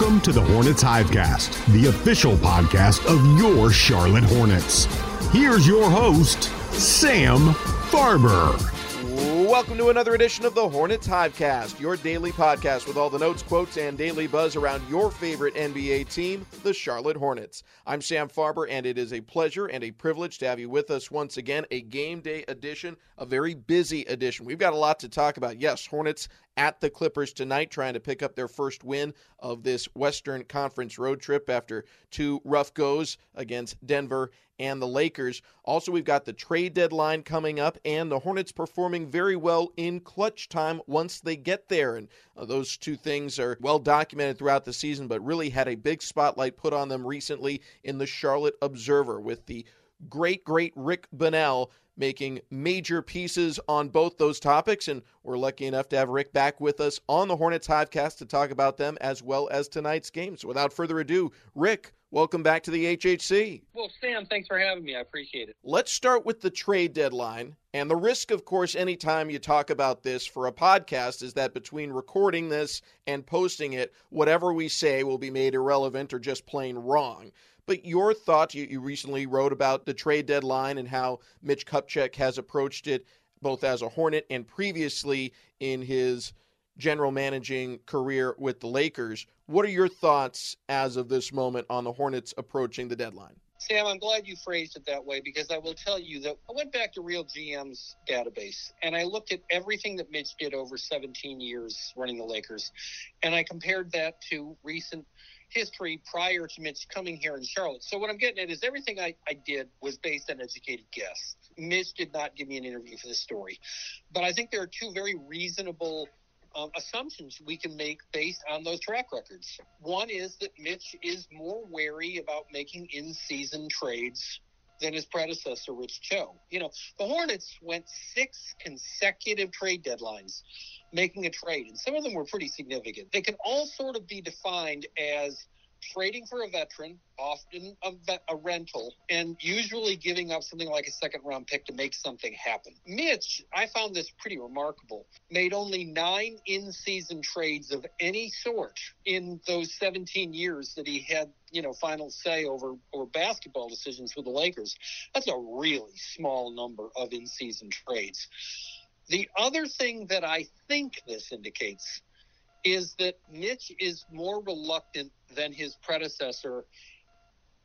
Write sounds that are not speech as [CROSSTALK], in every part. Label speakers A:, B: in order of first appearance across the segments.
A: Welcome to the Hornets Hivecast, the official podcast of your Charlotte Hornets. Here's your host, Sam Farber.
B: Welcome to another edition of the Hornets Hivecast, your daily podcast with all the notes, quotes, and daily buzz around your favorite NBA team, the Charlotte Hornets. I'm Sam Farber, and it is a pleasure and a privilege to have you with us once again. A game day edition, a very busy edition. We've got a lot to talk about. Yes, Hornets at the Clippers tonight, trying to pick up their first win of this Western Conference road trip after two rough goes against Denver and the Lakers. Also, we've got the trade deadline coming up, and the Hornets performing very well in clutch time once they get there. And uh, those two things are well documented throughout the season, but really had a big spotlight put on them recently in the Charlotte Observer with the great, great Rick Bonnell making major pieces on both those topics. And we're lucky enough to have Rick back with us on the Hornets Hivecast to talk about them as well as tonight's game. So without further ado, Rick, welcome back to the HHC.
C: Well, Sam, thanks for having me. I appreciate it.
B: Let's start with the trade deadline. And the risk, of course, anytime you talk about this for a podcast is that between recording this and posting it, whatever we say will be made irrelevant or just plain wrong. But your thoughts, you, you recently wrote about the trade deadline and how Mitch Kupchak has approached it both as a Hornet and previously in his general managing career with the Lakers. What are your thoughts as of this moment on the Hornets approaching the deadline?
C: Sam, I'm glad you phrased it that way because I will tell you that I went back to Real GM's database and I looked at everything that Mitch did over 17 years running the Lakers, and I compared that to recent history prior to Mitch coming here in Charlotte. So what I'm getting at is everything I, I did was based on educated guess. Mitch did not give me an interview for this story, but I think there are two very reasonable um, assumptions we can make based on those track records. One is that Mitch is more wary about making in-season trades than his predecessor, Rich Cho. You know, the Hornets went six consecutive trade deadlines making a trade, and some of them were pretty significant. They can all sort of be defined as trading for a veteran, often a, vet, a, rental, and usually giving up something like a second round pick to make something happen. Mitch, I found this pretty remarkable, made only nine in season trades of any sort in those 17 years that he had, you know, final say over, over basketball decisions with the Lakers. That's a really small number of in season trades. The other thing that I think this indicates is that Mitch is more reluctant than his predecessor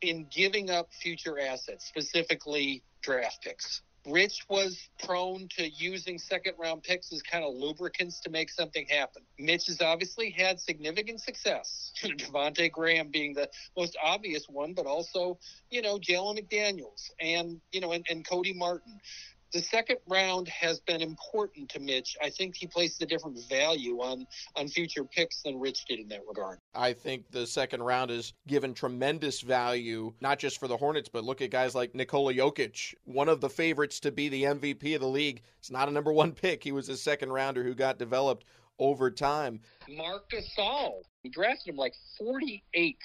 C: in giving up future assets, specifically draft picks. Rich was prone to using second round picks as kind of lubricants to make something happen. Mitch has obviously had significant success. [LAUGHS] Devonte Graham being the most obvious one, but also, you know, Jalen McDaniels and, you know, and, and Cody Martin the second round has been important to Mitch. I think he places a different value on on future picks than Rich did in that regard.
B: I think the second round is given tremendous value, not just for the Hornets, but look at guys like Nikola Jokic, one of the favorites to be the MVP of the league. It's not a number one pick. He was a second rounder who got developed over time.
C: Marc Gasol, he drafted him like 48th,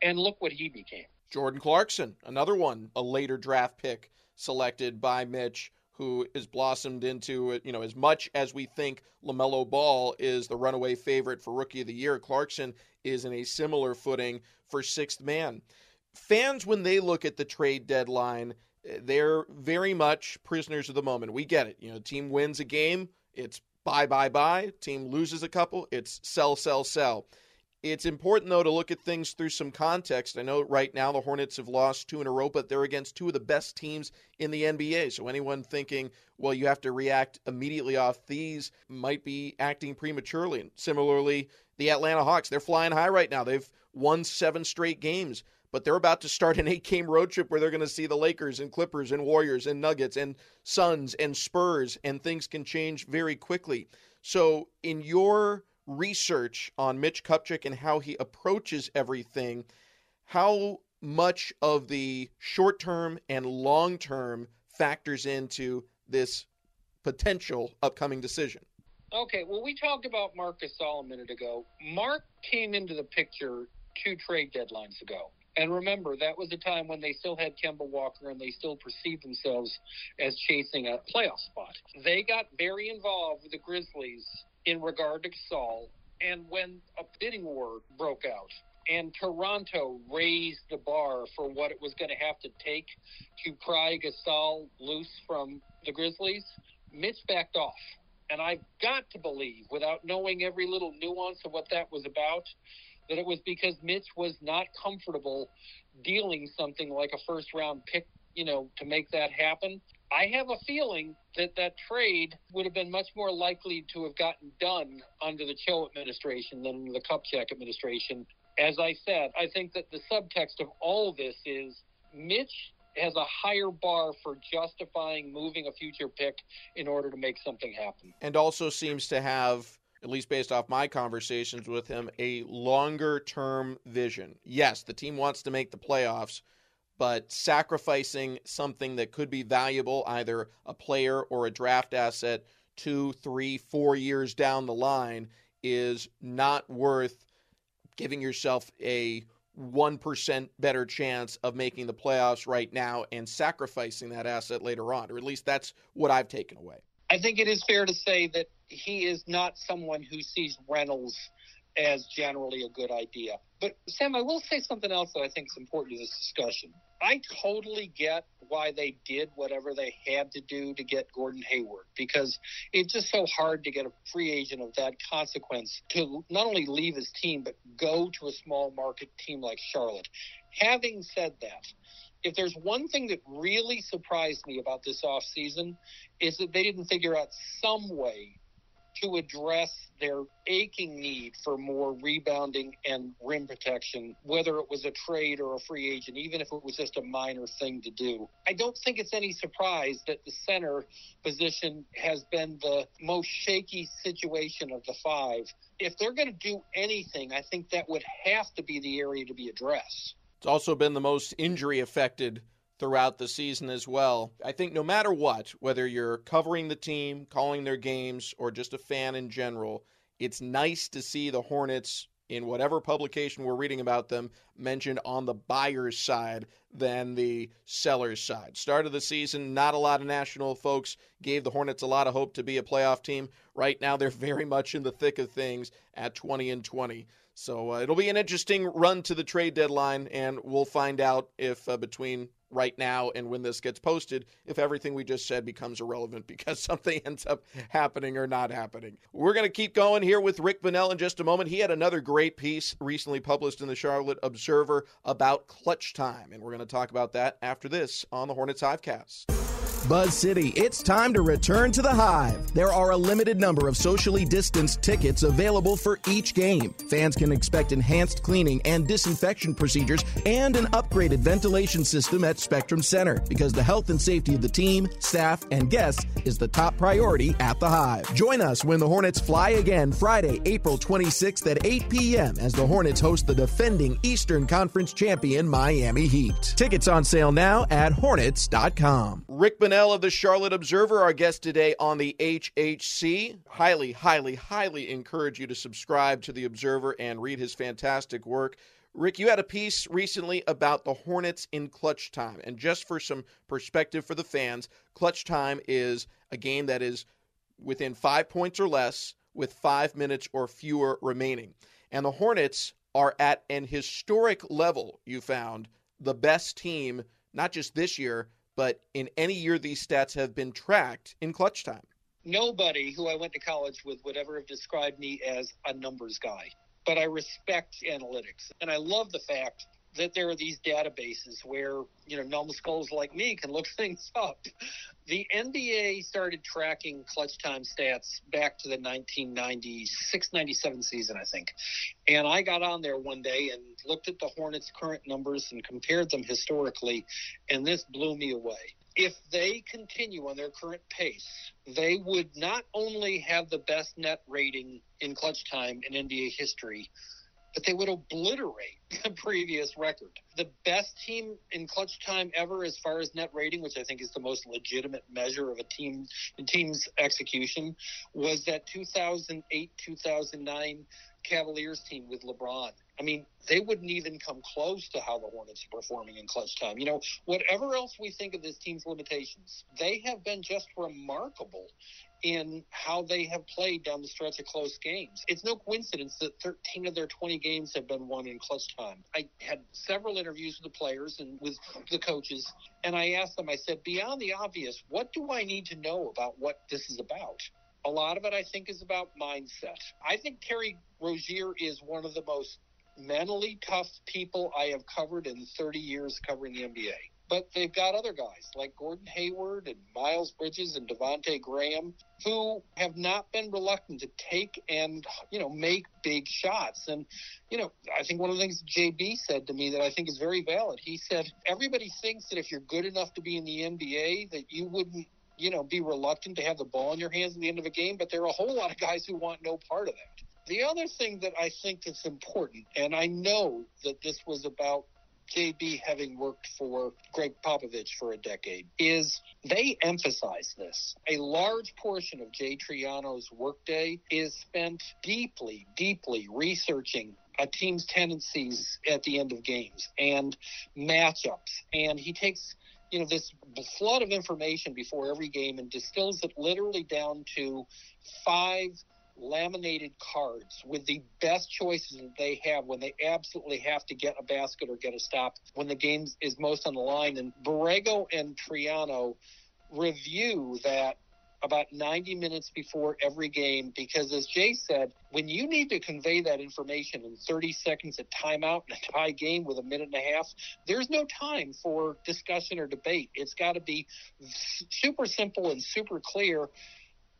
C: and look what he became.
B: Jordan Clarkson, another one, a later draft pick selected by Mitch who is blossomed into, you know, as much as we think LaMelo Ball is the runaway favorite for Rookie of the Year, Clarkson is in a similar footing for sixth man. Fans, when they look at the trade deadline, they're very much prisoners of the moment. We get it. You know, team wins a game, it's buy, buy, buy. Team loses a couple, it's sell, sell, sell. It's important, though, to look at things through some context. I know right now the Hornets have lost two in a row, but they're against two of the best teams in the NBA. So anyone thinking, well, you have to react immediately off these might be acting prematurely. Similarly, the Atlanta Hawks, they're flying high right now. They've won seven straight games, but they're about to start an eight game road trip where they're going to see the Lakers and Clippers and Warriors and Nuggets and Suns and Spurs, and things can change very quickly. So, in your research on Mitch Kupchak and how he approaches everything, how much of the short term and long term factors into this potential upcoming decision?
C: Okay, well, we talked about Marc Gasol a minute ago. Mark came into the picture two trade deadlines ago. And remember, that was a time when they still had Kemba Walker and they still perceived themselves as chasing a playoff spot. They got very involved with the Grizzlies in regard to Gasol. And when a bidding war broke out and Toronto raised the bar for what it was going to have to take to pry Gasol loose from the Grizzlies, Mitch backed off. And I've got to believe, without knowing every little nuance of what that was about, that it was because Mitch was not comfortable dealing something like a first round pick, you know, to make that happen. I have a feeling that that trade would have been much more likely to have gotten done under the Cho administration than the Kupchak administration. As I said, I think that the subtext of all this is Mitch has a higher bar for justifying moving a future pick in order to make something happen.
B: And also seems to have, at least based off my conversations with him, a longer term vision. Yes, the team wants to make the playoffs but sacrificing something that could be valuable, either a player or a draft asset, two, three, four years down the line, is not worth giving yourself a 1% better chance of making the playoffs right now and sacrificing that asset later on. Or at least that's what I've taken away.
C: I think it is fair to say that he is not someone who sees rentals as generally a good idea. But Sam, I will say something else that I think is important to this discussion. I totally get why they did whatever they had to do to get Gordon Hayward because it's just so hard to get a free agent of that consequence to not only leave his team but go to a small market team like Charlotte. Having said that, if there's one thing that really surprised me about this offseason is that they didn't figure out some way to address their aching need for more rebounding and rim protection, whether it was a trade or a free agent, even if it was just a minor thing to do. I don't think it's any surprise that the center position has been the most shaky situation of the five. If they're going to do anything, I think that would have to be the area to be addressed.
B: It's also been the most injury affected throughout the season as well. I think no matter what, whether you're covering the team, calling their games, or just a fan in general, it's nice to see the Hornets in whatever publication we're reading about them mentioned on the buyer's side than the seller's side. Start of the season, not a lot of national folks gave the Hornets a lot of hope to be a playoff team. Right now, they're [LAUGHS] very much in the thick of things at 20 and 20. So uh, it'll be an interesting run to the trade deadline, and we'll find out if uh, between right now and when this gets posted if everything we just said becomes irrelevant [LAUGHS] because something ends up happening or not happening. We're going to keep going here with Rick Bonnell in just a moment. He had another great piece recently published in the Charlotte Observer about clutch time, and we're going to talk about that after this on the Hornets Hivecast.
D: Buzz City, it's time to return to the Hive. There are a limited number of socially distanced tickets available for each game. Fans can expect enhanced cleaning and disinfection procedures and an upgraded ventilation system at Spectrum Center because the health and safety of the team, staff, and guests is the top priority at the Hive. Join us when the Hornets fly again Friday, April 26th at 8 p.m. as the Hornets host the defending Eastern Conference champion Miami Heat. Tickets on sale now at hornets.com.
B: Rick Of the Charlotte Observer, our guest today on the HHC. Highly, highly, highly encourage you to subscribe to the Observer and read his fantastic work. Rick, you had a piece recently about the Hornets in clutch time. And just for some perspective for the fans, clutch time is a game that is within five points or less with five minutes or fewer remaining. And the Hornets are at an historic level, you found, the best team, not just this year, but in any year these stats have been tracked in clutch time.
C: Nobody who I went to college with would ever have described me as a numbers guy, but I respect analytics. And I love the fact that there are these databases where, you know, numbskulls like me can look [LAUGHS] things up. The NBA started tracking clutch time stats back to the 1996 97 season, I think. And I got on there one day and looked at the Hornets' current numbers and compared them historically, and this blew me away. If they continue on their current pace, they would not only have the best net rating in clutch time in NBA history, but they would obliterate [LAUGHS] the previous record. The best team in clutch time ever, as far as net rating, which I think is the most legitimate measure of a team team's execution, was that 2008-2009 Cavaliers team with LeBron. I mean, they wouldn't even come close to how the Hornets are performing in clutch time. You know, whatever else we think of this team's limitations, they have been just remarkable in how they have played down the stretch of close games. It's no coincidence that 13 of their 20 games have been won in clutch time. I had several interviews with the players and with the coaches, and I asked them, I said, beyond the obvious, what do I need to know about what this is about? A lot of it, I think, is about mindset. I think Terry Rozier is one of the most mentally tough people I have covered in 30 years covering the NBA. But they've got other guys like Gordon Hayward and Miles Bridges and Devonte Graham who have not been reluctant to take and you know make big shots. And you know, I think one of the things JB said to me that I think is very valid. He said everybody thinks that if you're good enough to be in the NBA, that you wouldn't you know be reluctant to have the ball in your hands at the end of a game. But there are a whole lot of guys who want no part of that. The other thing that I think is important, and I know that this was about JB having worked for Gregg Popovich for a decade, is they emphasize this. A large portion of Jay Triano's workday is spent deeply, deeply researching a team's tendencies at the end of games and matchups. And he takes you know this flood of information before every game and distills it literally down to five laminated cards with the best choices that they have when they absolutely have to get a basket or get a stop when the game is most on the line. And Borrego and Triano review that about 90 minutes before every game because as Jay said, when you need to convey that information in 30 seconds at timeout in a tie game with a minute and a half, there's no time for discussion or debate. It's got to be super simple and super clear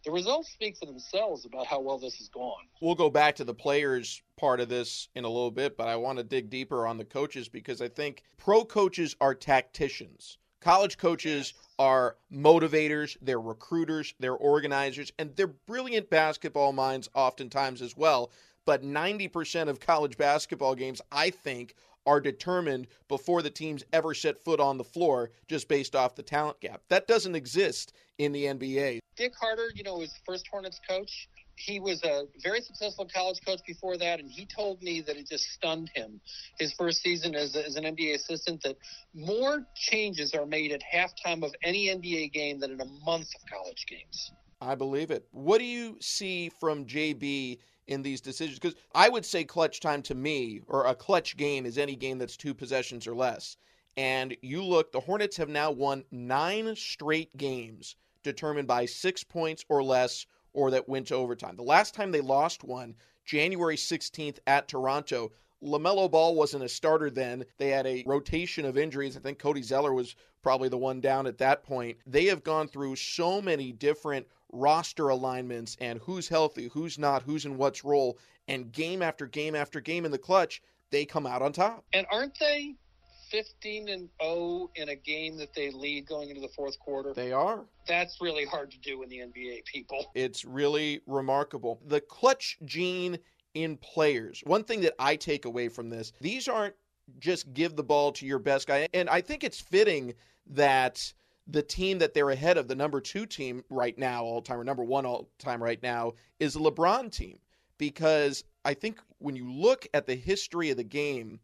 C: the results speak for themselves about how well this has gone.
B: We'll go back to the players part of this in a little bit, but I want to dig deeper on the coaches because I think pro coaches are tacticians. College coaches are motivators, they're recruiters, they're organizers, and they're brilliant basketball minds oftentimes as well. But 90% of college basketball games, I think, are determined before the teams ever set foot on the floor just based off the talent gap. That doesn't exist in the NBA.
C: Dick Harter, you know, was first Hornets coach. He was a very successful college coach before that, and he told me that it just stunned him his first season as, as an NBA assistant that more changes are made at halftime of any NBA game than in a month of college games.
B: I believe it. What do you see from JB in these decisions because I would say clutch time to me or a clutch game is any game that's two possessions or less. And you look, the Hornets have now won nine straight games determined by six points or less or that went to overtime. The last time they lost one, January 16th at Toronto, LaMelo Ball wasn't a starter then. They had a rotation of injuries. I think Cody Zeller was probably the one down at that point. They have gone through so many different roster alignments and who's healthy, who's not, who's in what's role. And game after game after game in the clutch, they come out on top.
C: And aren't they 15 and 0 in a game that they lead going into the fourth quarter?
B: They are.
C: That's really hard to do in the NBA, people.
B: It's really remarkable. The clutch gene in players. One thing that I take away from this, these aren't just give the ball to your best guy. And I think it's fitting that the team that they're ahead of, the number two team right now, all time, or number one all time right now, is a LeBron team. Because I think when you look at the history of the game,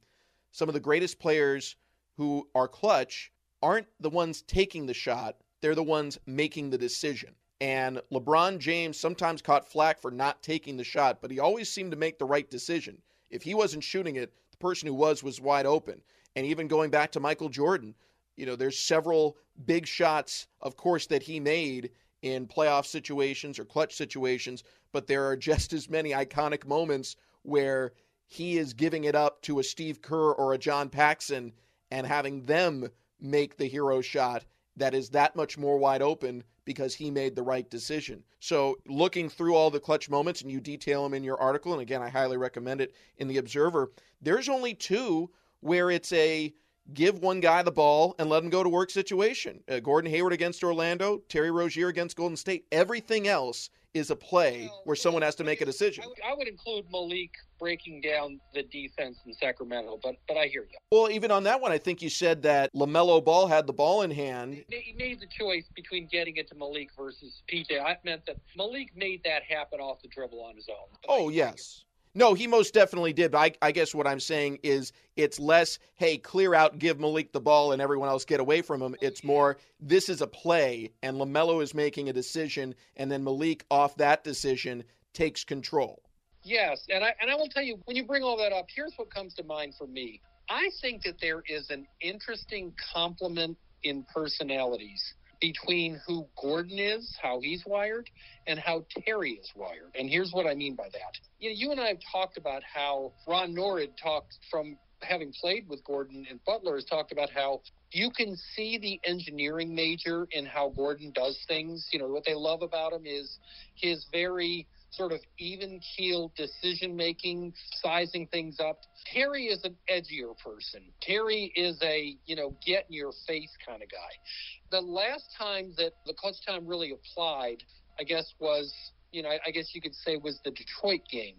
B: some of the greatest players who are clutch aren't the ones taking the shot, they're the ones making the decision. And LeBron James sometimes caught flack for not taking the shot, but he always seemed to make the right decision. If he wasn't shooting it, the person who was was wide open. And even going back to Michael Jordan, you know, there's several big shots, of course, that he made in playoff situations or clutch situations, but there are [LAUGHS] just as many iconic moments where he is giving it up to a Steve Kerr or a John Paxson and having them make the hero shot that is that much more wide open because he made the right decision. So, looking through all the clutch moments, and you detail them in your article, and again, I highly recommend it in The Observer, there's only two where it's a give one guy the ball and let him go to work situation. Uh, Gordon Hayward against Orlando, Terry Rozier against Golden State. Everything else is a play where someone has to make a decision.
C: I would, I would, include Malik breaking down the defense in Sacramento, but but I hear you.
B: Well, even on that one, I think you said that LaMelo Ball had the ball in hand.
C: He made the choice between getting it to Malik versus PJ. I meant that Malik made that happen off the dribble on his own.
B: Oh yes. No, he most definitely did. But I, I, guess what I'm saying is it's less, hey, clear out, give Malik the ball, and everyone else get away from him. Oh, it's more, this is a play, and LaMelo is making a decision, and then Malik, off that decision, takes control.
C: Yes, and I, and I will tell you, when you bring all that up, here's what comes to mind for me. I think that there is an interesting complement in personalities between who Gordon is, how he's wired, and how Terry is wired. And here's what I mean by that. You know, you and I have talked about how Ron Norrid talked from having played with Gordon and Butler has talked about how you can see the engineering major in how Gordon does things. You know, what they love about him is his very sort of even keel decision making, sizing things up. Terry is an edgier person. Terry is a, you know, get in your face kind of guy. The last time that the clutch time really applied, I guess, was, you know, I guess you could say was the Detroit game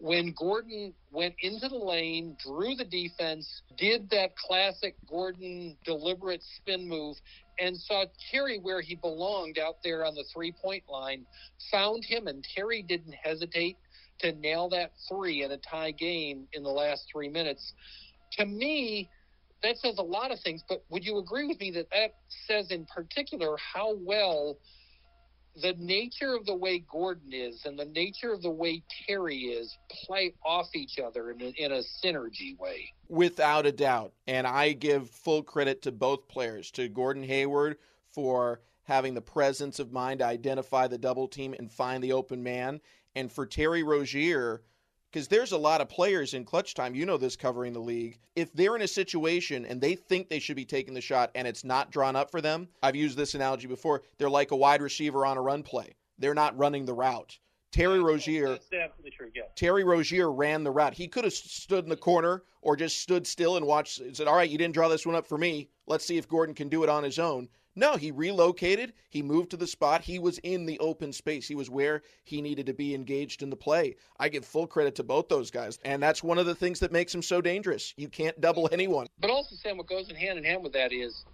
C: when Gordon went into the lane, drew the defense, did that classic Gordon deliberate spin move, and saw Terry where he belonged out there on the three point line, found him, and Terry didn't hesitate to nail that three in a tie game in the last three minutes. To me, that says a lot of things, but would you agree with me that that says in particular how well the nature of the way Gordon is and the nature of the way Terry is play off each other in a, in a synergy way.
B: Without a doubt. And I give full credit to both players, to Gordon Hayward for having the presence of mind to identify the double team and find the open man, and for Terry Rozier because there's a lot of players in clutch time. You know this covering the league. If they're in a situation and they think they should be taking the shot and it's not drawn up for them, I've used this analogy before. They're like a wide receiver on a run play. They're not running the route. Terry Rozier.
C: True, yeah.
B: Terry Rozier ran the route. He could have stood in the corner or just stood still and watched. Said, "All right, you didn't draw this one up for me. Let's see if Gordon can do it on his own." No, he relocated. He moved to the spot. He was in the open space. He was where he needed to be engaged in the play. I give full credit to both those guys. And that's one of the things that makes him so dangerous. You can't double anyone.
C: But also, Sam, what goes in hand in hand with that is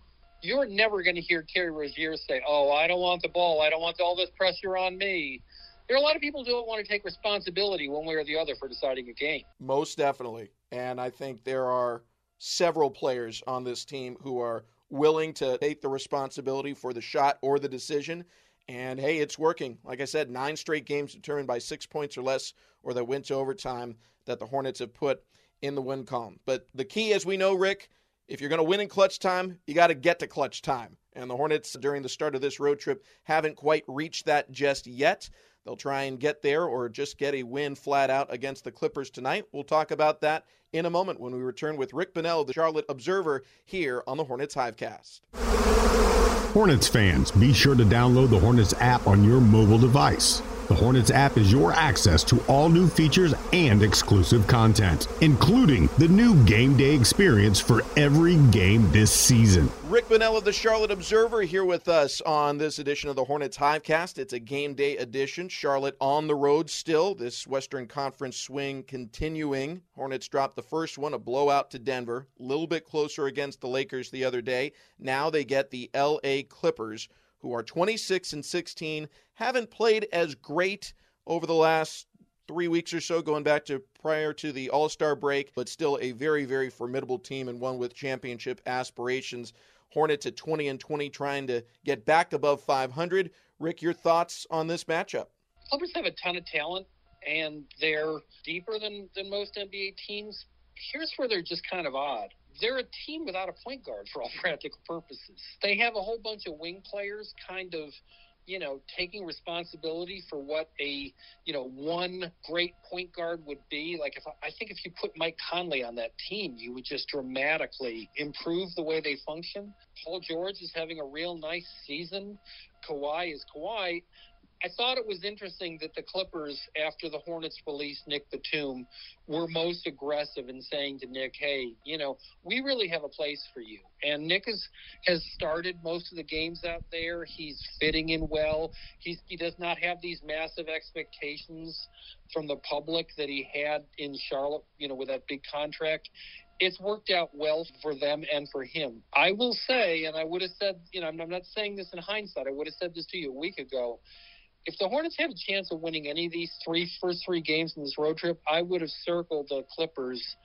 C: you're never going to hear Terry Rozier say, Oh, I don't want the ball. I don't want all this pressure on me. There are a lot of people who don't want to take responsibility one way or the other for deciding a game.
B: Most definitely. And I think there are several players on this team who are willing to take the responsibility for the shot or the decision. And hey, it's working. Like I said, nine straight games determined by six points or less, or that went to overtime that the Hornets have put in the win column. But the key, as we know, Rick, if you're going to win in clutch time, you got to get to clutch time. And the Hornets, during the start of this road trip, haven't quite reached that just yet. They'll try and get there or just get a win flat out against the Clippers tonight. We'll talk about that in a moment when we return with Rick Bonnell, the Charlotte Observer, here on the Hornets Hivecast.
A: Hornets fans, be sure to download the Hornets app on your mobile device. The Hornets app is your access to all new features and exclusive content, including the new game day experience for every game this season.
B: Rick Bonnell of the Charlotte Observer here with us on this edition of the Hornets Hivecast. It's a game day edition. Charlotte on the road still. This Western Conference swing continuing. Hornets dropped the first one, a blowout to Denver. A little bit closer against the Lakers the other day. Now they get the LA Clippers who are 26 and 16, haven't played as great over the last three weeks or so, going back to prior to the All Star break, but still a very, very formidable team and one with championship aspirations. Hornets at 20 and 20, trying to get back above 500. Rick, your thoughts on this matchup?
C: Clippers have a ton of talent, and they're deeper than, than most NBA teams. Here's where they're just kind of odd they're a team without a point guard for all [LAUGHS] practical purposes. They have a whole bunch of wing players kind of you know, taking responsibility for what a, you know, one great point guard would be. Like, if I think if you put Mike Conley on that team, you would just dramatically improve the way they function. Paul George is having a real nice season. Kawhi is Kawhi. I thought it was interesting that the Clippers, after the Hornets released Nick Batum, were most aggressive in saying to Nick, "Hey, you know, we really have a place for you." And Nick has has started most of the games out there. He's fitting in well. He's he does not have these massive expectations from the public that he had in Charlotte, you know, with that big contract it's worked out well for them and for him. I will say, and I would have said, you know, I'm not saying this in hindsight, I would have said this to you a week ago if the Hornets had a chance of winning any of these three first three games in this road trip, I would have circled the Clippers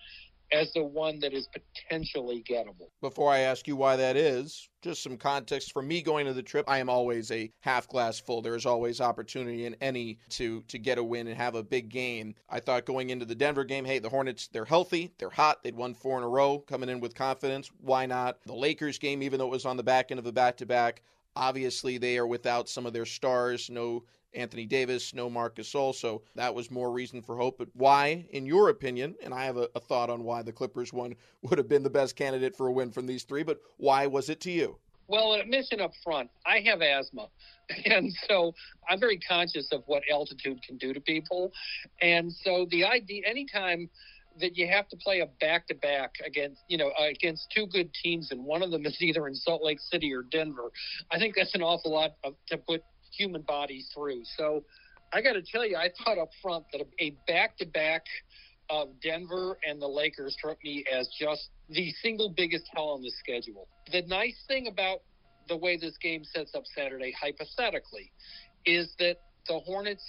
C: as the one that is potentially gettable.
B: Before I ask you why that is, just some context for me going to the trip. I am always a half glass full. There is always opportunity in any to to get a win and have a big game. I thought going into the Denver game, hey, the Hornets, they're healthy, they're hot, they'd won four in a row, coming in with confidence. Why not? The Lakers game, even though it was on the back end of a back to back, Obviously, they are without some of their stars. No Anthony Davis, no Marcus Gasol. So that was more reason for hope. But why, in your opinion, and I have a, a, thought on why the Clippers one [LAUGHS] would have been the best candidate for a win from these three, but why was it to you?
C: Well, admission up front, I have asthma. [LAUGHS] And so I'm very conscious of what altitude can do to people. And so the idea, anytime that you have to play a back to back against you know against two good teams, and one of them is [LAUGHS] either in Salt Lake City or Denver. I think that's an awful lot of, to put human bodies through. So I got to tell you, I thought up front that a back to back of Denver and the Lakers struck me as just the single biggest hell on the schedule. The nice thing about the way this game sets up Saturday, hypothetically, is that the Hornets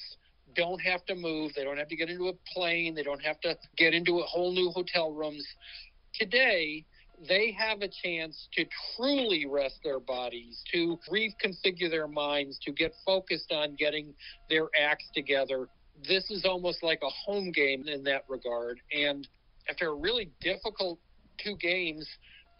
C: don't have to move. They don't have to get into a plane. They don't have to get into a whole new hotel rooms. Today, they have a chance to truly rest their bodies, to reconfigure their minds, to get focused on getting their acts together. This is almost like a home game in that regard. And after a really difficult two games,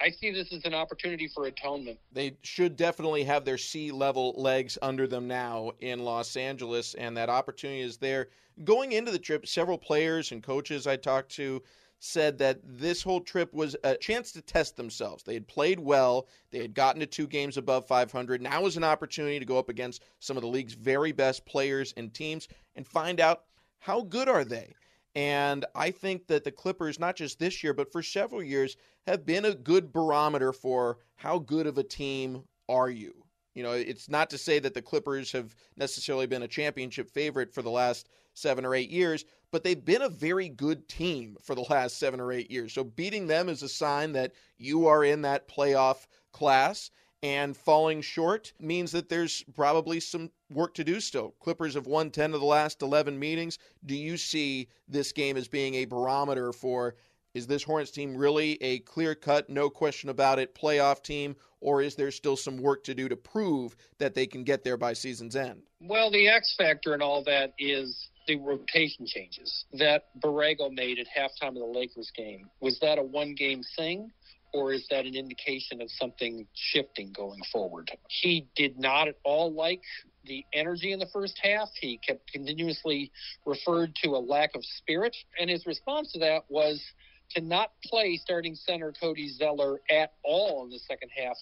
C: I see this as an opportunity for atonement.
B: They should definitely have their sea level legs under them now in Los Angeles, and that opportunity is there. Going into the trip, several players and coaches I talked to said that this whole trip was a chance to test themselves. They had played well, they had gotten to two games above 500. Now is an opportunity to go up against some of the league's very best players and teams and find out how good are they. And I think that the Clippers, not just this year, but for several years, have been a good barometer for how good of a team are you. You know, it's not to say that the Clippers have necessarily been a championship favorite for the last seven or eight years, but they've been a very good team for the last seven or eight years. So beating them is a sign that you are in that playoff class and falling short means that there's probably some work to do still. Clippers have won 10 of the last 11 meetings. Do you see this game as being a barometer for is this Hornets team really a clear cut, no question about it, playoff team, or is there still some work to do to prove that they can get there by season's end?
C: Well, the X factor and all that is the rotation changes that Borrego made at halftime of the Lakers game. Was that a one game thing? Or is that an indication of something shifting going forward? He did not at all like the energy in the first half. He kept continuously referred to a lack of spirit, and his response to that was to not play starting center Cody Zeller at all in the second half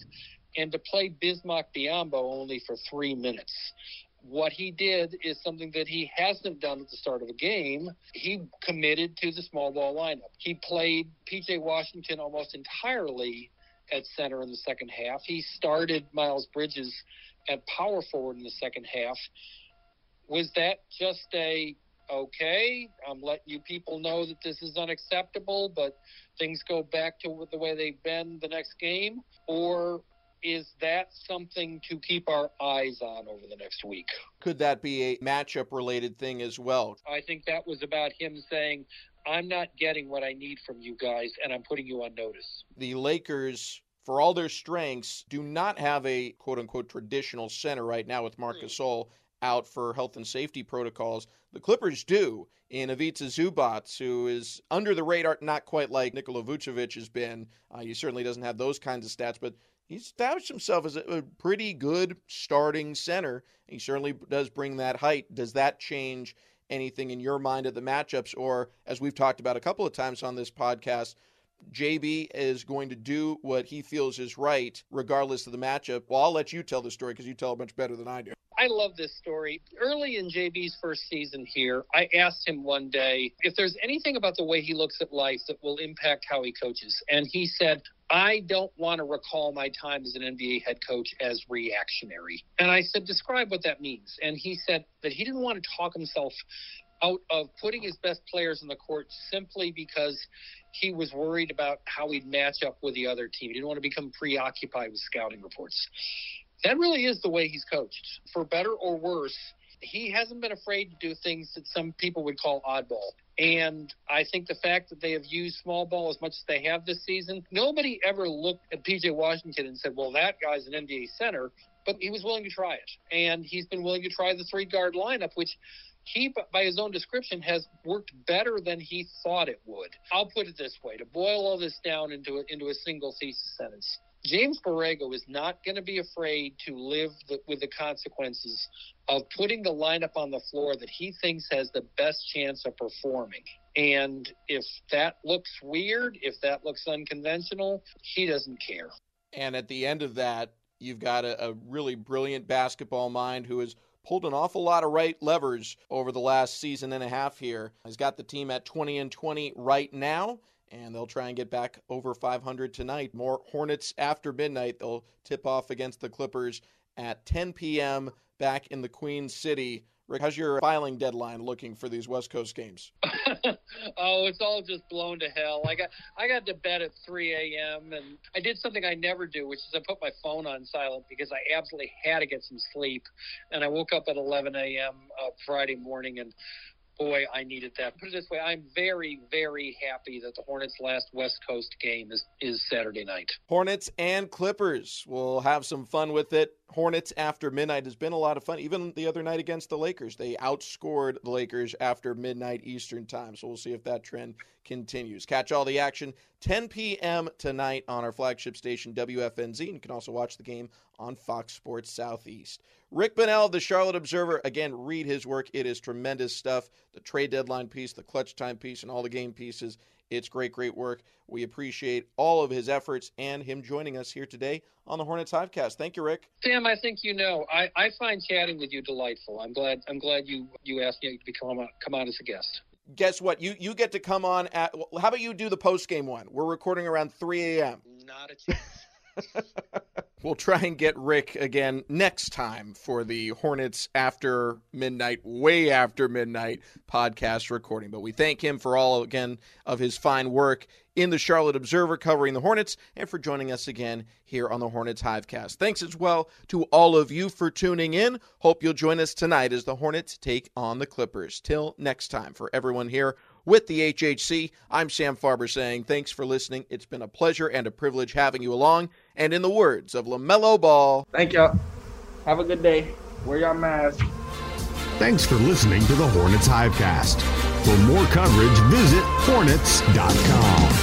C: and to play Bismack Biyombo only for three minutes. What he did is something that he hasn't done at the start of a game. He committed to the small ball lineup. He played PJ Washington almost entirely at center in the second half. He started Miles Bridges at power forward in the second half. Was that just a okay, I'm letting you people know that this is unacceptable, but things go back to the way they've been the next game? Or is that something to keep our eyes on over the next week?
B: Could that be a matchup related thing as well?
C: I think that was about him saying, I'm not getting what I need from you guys, and I'm putting you on notice.
B: The Lakers for all their strengths, do not have a quote unquote traditional center right now with Marc Gasol out for health and safety protocols. The Clippers do in Ivica Zubac, who is under the radar, not quite like Nikola Vucevic has been. Uh, he certainly doesn't have those kinds of stats, but he's established himself as a, a pretty good starting center. He certainly does bring that height. Does that change anything in your mind of the matchups? Or, as we've talked about a couple of times on this podcast, JB is going to do what he feels is right, regardless of the matchup. Well, I'll let you tell the story because you tell it much better than I do.
C: I love this story. Early in JB's first season here, I asked him one day if there's anything about the way he looks at life that will impact how he coaches. And he said, I don't want to recall my time as an NBA head coach as reactionary. And I said, describe what that means. And he said that he didn't want to talk himself out of putting his best players in the court simply because he was worried about how he'd match up with the other team. He didn't want to become preoccupied with scouting reports. That really is the way he's coached. For better or worse, he hasn't been afraid to do things that some people would call oddball. And I think the fact that they have used small ball as much as they have this season, nobody ever looked at PJ Washington and said, well, that guy's an NBA center. But he was willing to try it. And he's been willing to try the three guard lineup, which he, by his own description, has worked better than he thought it would. I'll put it this way to boil all this down into a, into a single thesis sentence. James Borrego is not going to be afraid to live the, with the consequences of putting the lineup on the floor that he thinks has the best chance of performing. And if that looks weird, if that looks unconventional, he doesn't care.
B: And at the end of that, you've got a, a really brilliant basketball mind who is pulled an awful lot of right levers over the last season and a half here. He's got the team at 20 and 20 right now, and they'll try and get back over 500 tonight. More Hornets after midnight. They'll tip off against the Clippers at 10 p.m. back in the Queen City. Rick, how's your filing deadline looking for these West Coast games? [LAUGHS]
C: oh, it's all just blown to hell. I got I got to bed at 3 a.m. and I did something I never do, which is I put my phone on silent because I absolutely had to get some sleep. And I woke up at 11 a.m. Uh, Friday morning and boy, I needed that. Put it this way, I'm very, very happy that the Hornets' last West Coast game is, is Saturday night.
B: Hornets and Clippers. We'll have some fun with it. Hornets after midnight has been a lot of fun. Even the other night against the Lakers, they outscored the Lakers after midnight Eastern time. So we'll see if that trend continues. Catch all the action 10 p.m. tonight on our flagship station WFNZ. And you can also watch the game on Fox Sports Southeast. Rick Bonnell the Charlotte Observer. Again, read his work. It is tremendous stuff. The trade deadline piece, the clutch time piece, and all the game pieces. It's great, great work. We appreciate all of his efforts and him joining us here today on the Hornets Hivecast. Thank you, Rick.
C: Sam, I think you know. I, I find chatting with you delightful. I'm glad. I'm glad you you asked me to come on, come on as a guest.
B: Guess what? You you get to come on at. How about you do the post game one? We're recording around 3 a.m.
C: Not a chance. [LAUGHS]
B: we'll try and get Rick again next time for the Hornets after midnight, way after midnight podcast recording. But we thank him for all, again, of his fine work in the Charlotte Observer covering the Hornets and for joining us again here on the Hornets Hivecast. Thanks as well to all of you for tuning in. Hope you'll join us tonight as the Hornets take on the Clippers. Till next time, for everyone here with the HHC. I'm Sam Farber saying thanks for listening. It's been a pleasure and a privilege having you along. And in the words of LaMelo Ball,
E: thank y'all. Have a good day. Wear your mask.
A: Thanks for listening to the Hornets Hivecast. For more coverage, visit hornets.com.